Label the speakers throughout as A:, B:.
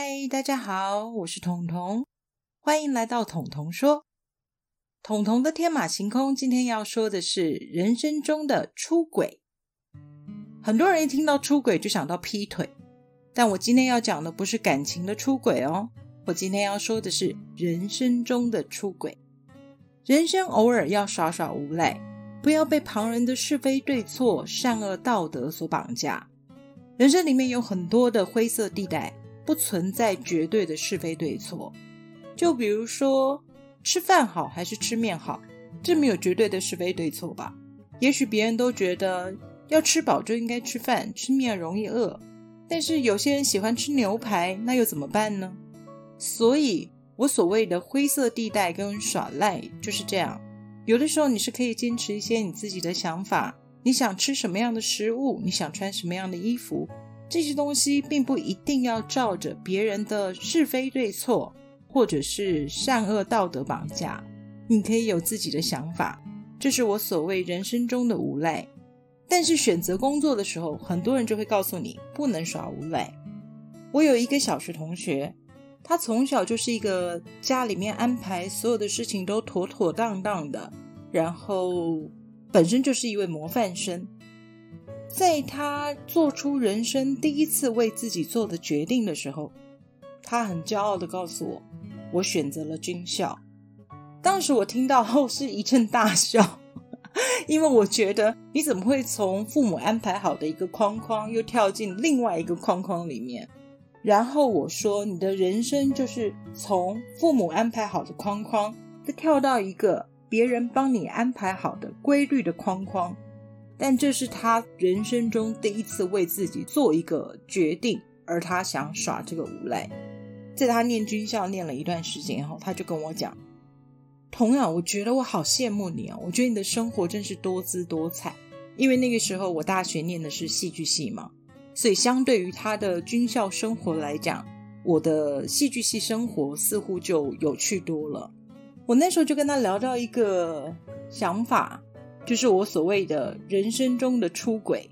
A: 嗨，大家好，我是彤彤，欢迎来到彤彤说。彤彤的天马行空，今天要说的是人生中的出轨。很多人一听到出轨就想到劈腿，但我今天要讲的不是感情的出轨哦，我今天要说的是人生中的出轨。人生偶尔要耍耍无赖，不要被旁人的是非对错、善恶道德所绑架。人生里面有很多的灰色地带。不存在绝对的是非对错，就比如说吃饭好还是吃面好，这没有绝对的是非对错吧？也许别人都觉得要吃饱就应该吃饭，吃面容易饿，但是有些人喜欢吃牛排，那又怎么办呢？所以，我所谓的灰色地带跟耍赖就是这样。有的时候你是可以坚持一些你自己的想法，你想吃什么样的食物，你想穿什么样的衣服。这些东西并不一定要照着别人的是非对错，或者是善恶道德绑架。你可以有自己的想法，这是我所谓人生中的无赖。但是选择工作的时候，很多人就会告诉你不能耍无赖。我有一个小学同学，他从小就是一个家里面安排所有的事情都妥妥当当的，然后本身就是一位模范生。在他做出人生第一次为自己做的决定的时候，他很骄傲的告诉我：“我选择了军校。”当时我听到后是一阵大笑，因为我觉得你怎么会从父母安排好的一个框框，又跳进另外一个框框里面？然后我说：“你的人生就是从父母安排好的框框，再跳到一个别人帮你安排好的规律的框框。”但这是他人生中第一次为自己做一个决定，而他想耍这个无赖。在他念军校念了一段时间后，他就跟我讲：“同样，我觉得我好羡慕你啊！我觉得你的生活真是多姿多彩。因为那个时候我大学念的是戏剧系嘛，所以相对于他的军校生活来讲，我的戏剧系生活似乎就有趣多了。我那时候就跟他聊到一个想法。”就是我所谓的人生中的出轨，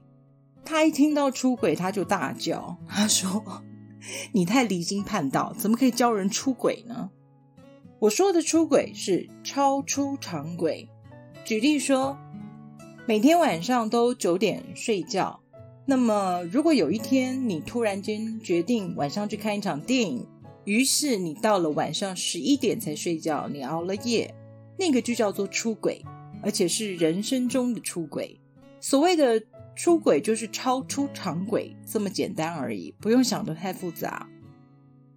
A: 他一听到出轨，他就大叫，他说：“你太离经叛道，怎么可以教人出轨呢？”我说的出轨是超出常轨。举例说，每天晚上都九点睡觉，那么如果有一天你突然间决定晚上去看一场电影，于是你到了晚上十一点才睡觉，你熬了夜，那个就叫做出轨。而且是人生中的出轨，所谓的出轨就是超出常轨，这么简单而已，不用想得太复杂。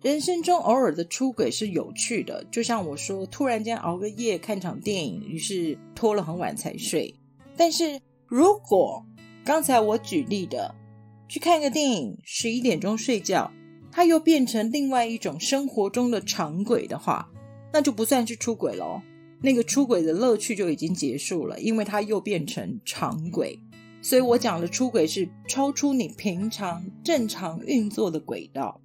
A: 人生中偶尔的出轨是有趣的，就像我说，突然间熬个夜看场电影，于是拖了很晚才睡。但是如果刚才我举例的去看个电影，十一点钟睡觉，它又变成另外一种生活中的常轨的话，那就不算是出轨喽。那个出轨的乐趣就已经结束了，因为它又变成常轨。所以我讲的出轨是超出你平常正常运作的轨道。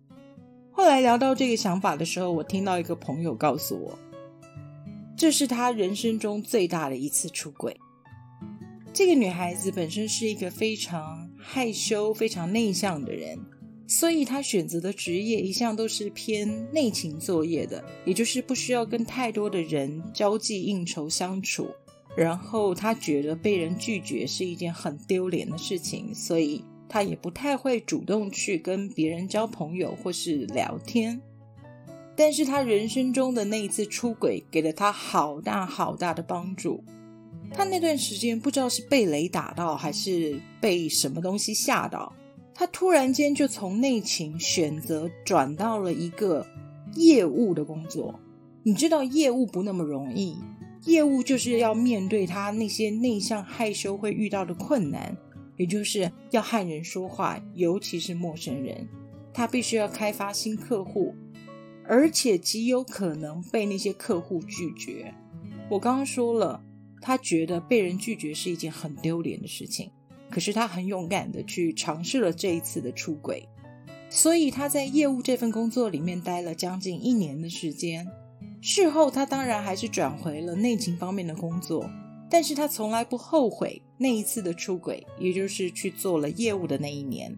A: 后来聊到这个想法的时候，我听到一个朋友告诉我，这是他人生中最大的一次出轨。这个女孩子本身是一个非常害羞、非常内向的人。所以他选择的职业一向都是偏内勤作业的，也就是不需要跟太多的人交际应酬相处。然后他觉得被人拒绝是一件很丢脸的事情，所以他也不太会主动去跟别人交朋友或是聊天。但是他人生中的那一次出轨给了他好大好大的帮助。他那段时间不知道是被雷打到，还是被什么东西吓到。他突然间就从内勤选择转到了一个业务的工作。你知道业务不那么容易，业务就是要面对他那些内向害羞会遇到的困难，也就是要和人说话，尤其是陌生人。他必须要开发新客户，而且极有可能被那些客户拒绝。我刚刚说了，他觉得被人拒绝是一件很丢脸的事情。可是他很勇敢的去尝试了这一次的出轨，所以他在业务这份工作里面待了将近一年的时间。事后他当然还是转回了内勤方面的工作，但是他从来不后悔那一次的出轨，也就是去做了业务的那一年。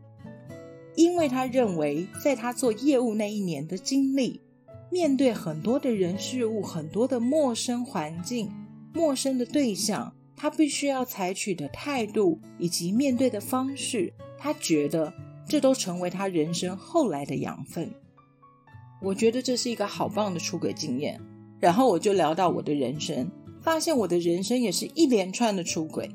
A: 因为他认为，在他做业务那一年的经历，面对很多的人事物、很多的陌生环境、陌生的对象，他必须要采取的态度以及面对的方式，他觉得这都成为他人生后来的养分。我觉得这是一个好棒的出轨经验。然后我就聊到我的人生，发现我的人生也是一连串的出轨。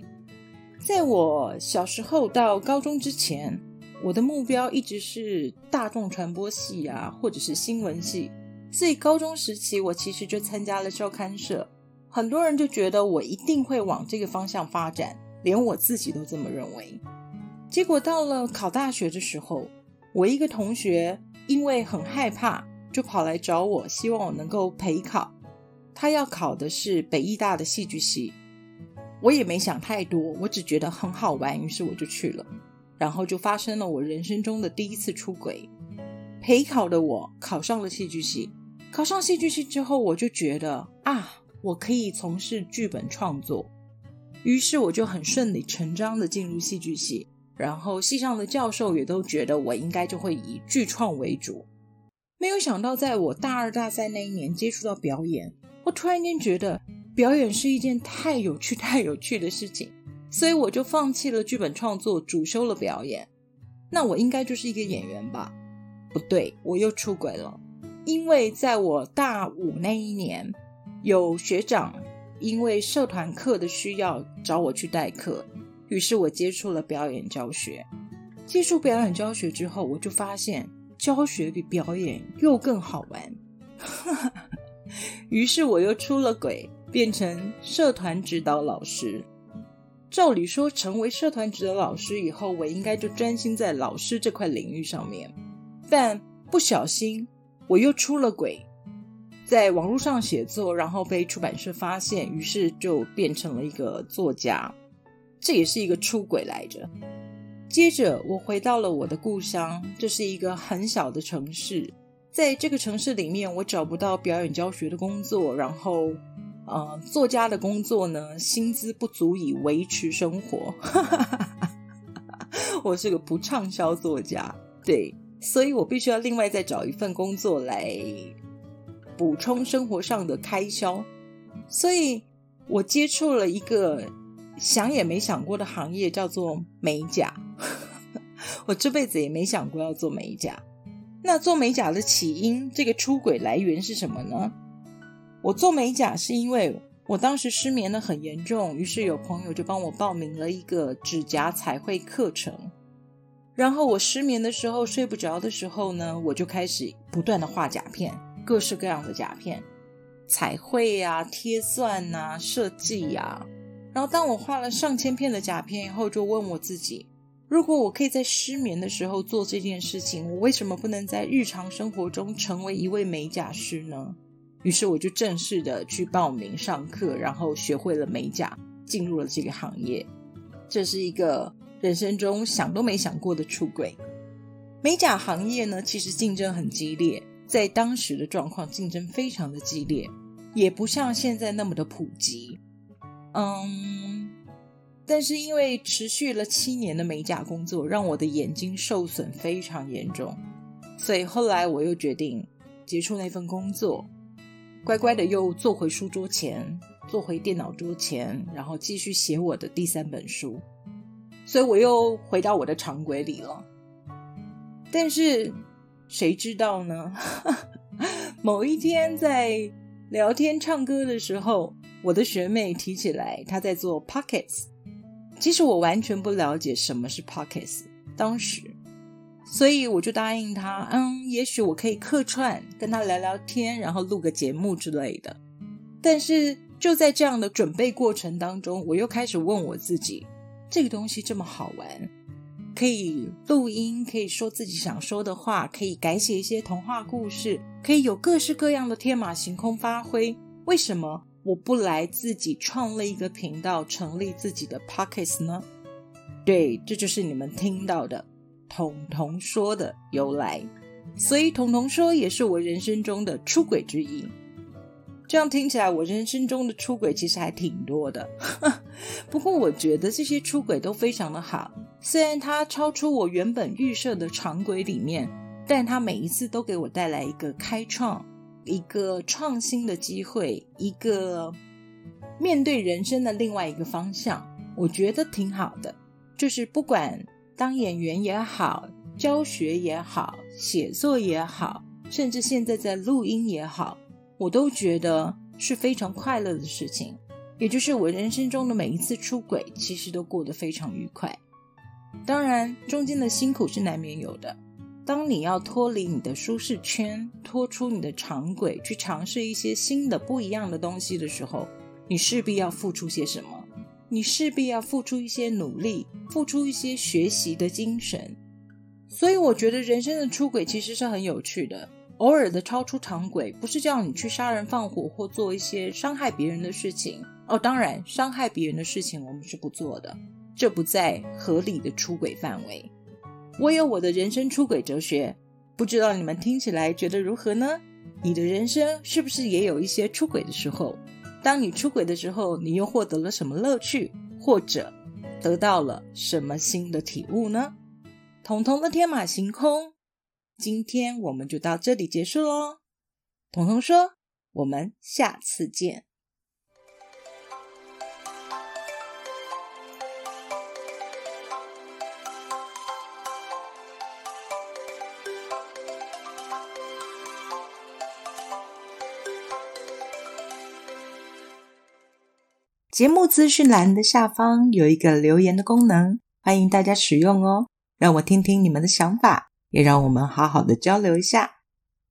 A: 在我小时候到高中之前。我的目标一直是大众传播系啊，或者是新闻系。所以高中时期，我其实就参加了校刊社。很多人就觉得我一定会往这个方向发展，连我自己都这么认为。结果到了考大学的时候，我一个同学因为很害怕，就跑来找我，希望我能够陪考。他要考的是北艺大的戏剧系。我也没想太多，我只觉得很好玩，于是我就去了。然后就发生了我人生中的第一次出轨。陪考的我考上了戏剧系，考上戏剧系之后，我就觉得啊，我可以从事剧本创作，于是我就很顺理成章的进入戏剧系。然后系上的教授也都觉得我应该就会以剧创为主。没有想到，在我大二大三那一年接触到表演，我突然间觉得表演是一件太有趣、太有趣的事情。所以我就放弃了剧本创作，主修了表演。那我应该就是一个演员吧？不对，我又出轨了。因为在我大五那一年，有学长因为社团课的需要找我去代课，于是我接触了表演教学。接触表演教学之后，我就发现教学比表演又更好玩。于是我又出了轨，变成社团指导老师。照理说，成为社团指导老师以后，我应该就专心在老师这块领域上面。但不小心，我又出了轨，在网络上写作，然后被出版社发现，于是就变成了一个作家。这也是一个出轨来着。接着，我回到了我的故乡，这是一个很小的城市。在这个城市里面，我找不到表演教学的工作，然后。呃，作家的工作呢，薪资不足以维持生活。我是个不畅销作家，对，所以我必须要另外再找一份工作来补充生活上的开销。所以我接触了一个想也没想过的行业，叫做美甲。我这辈子也没想过要做美甲。那做美甲的起因，这个出轨来源是什么呢？我做美甲是因为我当时失眠的很严重，于是有朋友就帮我报名了一个指甲彩绘课程。然后我失眠的时候睡不着的时候呢，我就开始不断的画甲片，各式各样的甲片，彩绘呀、贴钻呐、设计呀。然后当我画了上千片的甲片以后，就问我自己：如果我可以在失眠的时候做这件事情，我为什么不能在日常生活中成为一位美甲师呢？于是我就正式的去报名上课，然后学会了美甲，进入了这个行业。这是一个人生中想都没想过的出轨。美甲行业呢，其实竞争很激烈，在当时的状况，竞争非常的激烈，也不像现在那么的普及。嗯，但是因为持续了七年的美甲工作，让我的眼睛受损非常严重，所以后来我又决定结束那份工作。乖乖的又坐回书桌前，坐回电脑桌前，然后继续写我的第三本书。所以我又回到我的常规里了。但是谁知道呢？某一天在聊天唱歌的时候，我的学妹提起来她在做 pockets。其实我完全不了解什么是 pockets，当时。所以我就答应他，嗯，也许我可以客串跟他聊聊天，然后录个节目之类的。但是就在这样的准备过程当中，我又开始问我自己：这个东西这么好玩，可以录音，可以说自己想说的话，可以改写一些童话故事，可以有各式各样的天马行空发挥。为什么我不来自己创立一个频道，成立自己的 Pockets 呢？对，这就是你们听到的。彤彤说的由来，所以彤彤说也是我人生中的出轨之一。这样听起来，我人生中的出轨其实还挺多的。不过我觉得这些出轨都非常的好，虽然它超出我原本预设的常规里面，但它每一次都给我带来一个开创、一个创新的机会，一个面对人生的另外一个方向。我觉得挺好的。就是不管当演员也好，教学也好，写作也好，甚至现在在录音也好，我都觉得是非常快乐的事情。也就是我人生中的每一次出轨，其实都过得非常愉快。当然，中间的辛苦是难免有的。当你要脱离你的舒适圈，拖出你的长轨，去尝试一些新的、不一样的东西的时候，你势必要付出些什么？你势必要付出一些努力，付出一些学习的精神。所以，我觉得人生的出轨其实是很有趣的。偶尔的超出常轨，不是叫你去杀人放火或做一些伤害别人的事情。哦，当然，伤害别人的事情我们是不做的，这不在合理的出轨范围。我有我的人生出轨哲学，不知道你们听起来觉得如何呢？你的人生是不是也有一些出轨的时候？当你出轨的时候，你又获得了什么乐趣，或者得到了什么新的体悟呢？彤彤的天马行空，今天我们就到这里结束喽。彤彤说：“我们下次见。”节目资讯栏的下方有一个留言的功能，欢迎大家使用哦，让我听听你们的想法，也让我们好好的交流一下。